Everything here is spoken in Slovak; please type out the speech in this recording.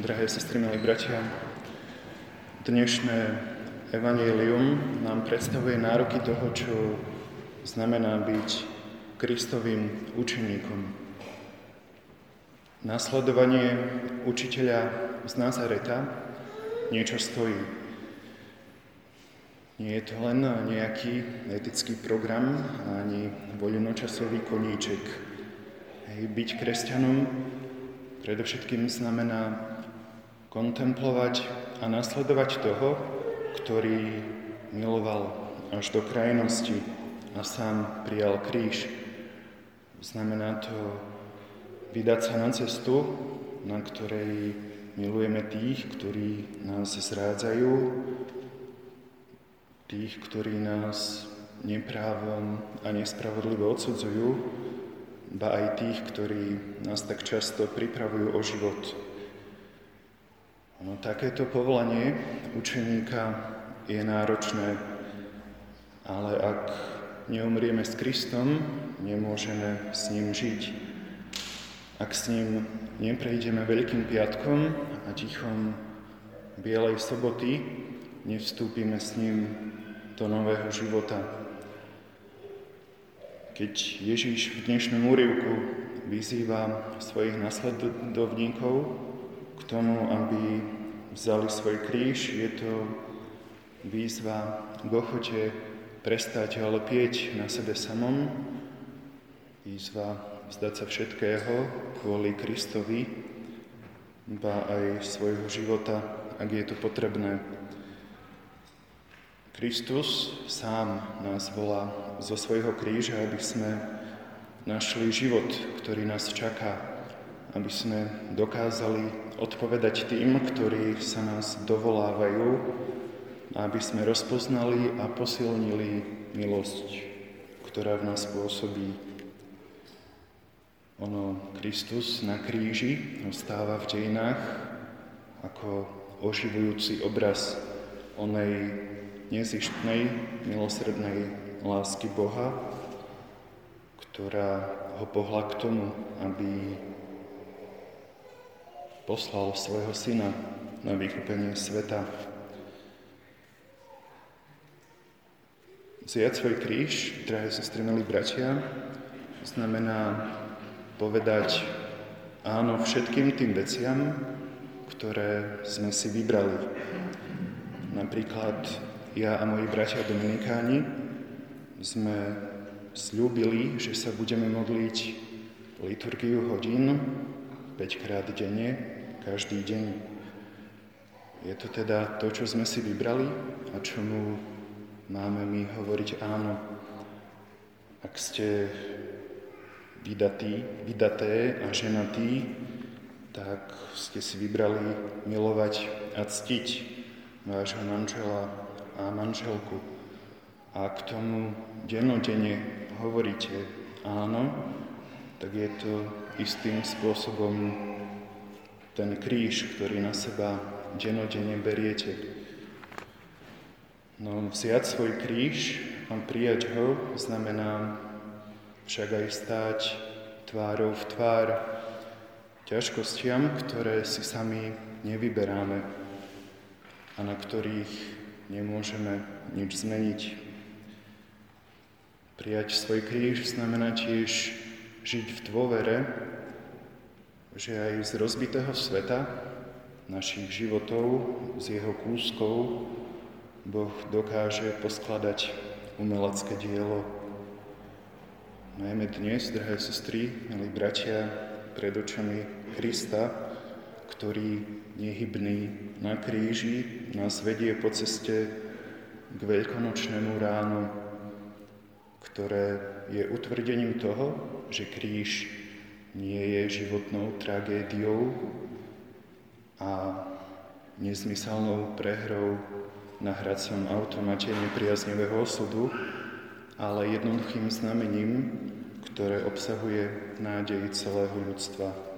drahé sestry, milí bratia. Dnešné evanelium nám predstavuje nároky toho, čo znamená byť Kristovým učeníkom. Nasledovanie učiteľa z Nazareta niečo stojí. Nie je to len nejaký etický program ani voľnočasový koníček. Hej, byť kresťanom predovšetkým znamená kontemplovať a nasledovať toho, ktorý miloval až do krajnosti a sám prijal kríž. Znamená to vydať sa na cestu, na ktorej milujeme tých, ktorí nás zrádzajú, tých, ktorí nás neprávom a nespravodlivo odsudzujú, ba aj tých, ktorí nás tak často pripravujú o život. No, takéto povolanie učeníka je náročné, ale ak neumrieme s Kristom, nemôžeme s ním žiť. Ak s ním neprejdeme Veľkým piatkom a tichom Bielej soboty, nevstúpime s ním do nového života. Keď Ježíš v dnešnom úrivku vyzýva svojich nasledovníkov, k tomu, aby vzali svoj kríž. Je to výzva k ochote prestať ho lepieť na sebe samom, výzva vzdať sa všetkého kvôli Kristovi, ba aj svojho života, ak je to potrebné. Kristus sám nás volá zo svojho kríža, aby sme našli život, ktorý nás čaká, aby sme dokázali odpovedať tým, ktorí sa nás dovolávajú, aby sme rozpoznali a posilnili milosť, ktorá v nás pôsobí. Ono, Kristus na kríži ostáva v dejinách ako oživujúci obraz onej nezištnej, milosrednej lásky Boha, ktorá ho pohla k tomu, aby poslal svojho syna na vykúpenie sveta. Zjať svoj kríž, drahé sestry, milí bratia, znamená povedať áno všetkým tým veciam, ktoré sme si vybrali. Napríklad ja a moji bratia Dominikáni sme slúbili, že sa budeme modliť liturgiu hodín 5 krát denne, každý deň. Je to teda to, čo sme si vybrali a čomu máme my hovoriť áno. Ak ste vydatí, vydaté a ženatí, tak ste si vybrali milovať a ctiť vášho manžela a manželku. A k tomu denodene hovoríte áno, tak je to istým spôsobom ten kríž, ktorý na seba denodene beriete. No vziať svoj kríž a prijať ho znamená však aj stáť tvárou v tvár ťažkostiam, ktoré si sami nevyberáme a na ktorých nemôžeme nič zmeniť. Prijať svoj kríž znamená tiež žiť v dôvere, že aj z rozbitého sveta, našich životov, z jeho kúskov, Boh dokáže poskladať umelecké dielo. Najmä dnes, drahé sestry, milí bratia, pred očami Krista, ktorý nehybný na kríži nás vedie po ceste k veľkonočnému ránu, ktoré je utvrdením toho, že kríž nie je životnou tragédiou a nezmyselnou prehrou na hracom automate nepriaznivého osudu, ale jednoduchým znamením, ktoré obsahuje nádej celého ľudstva.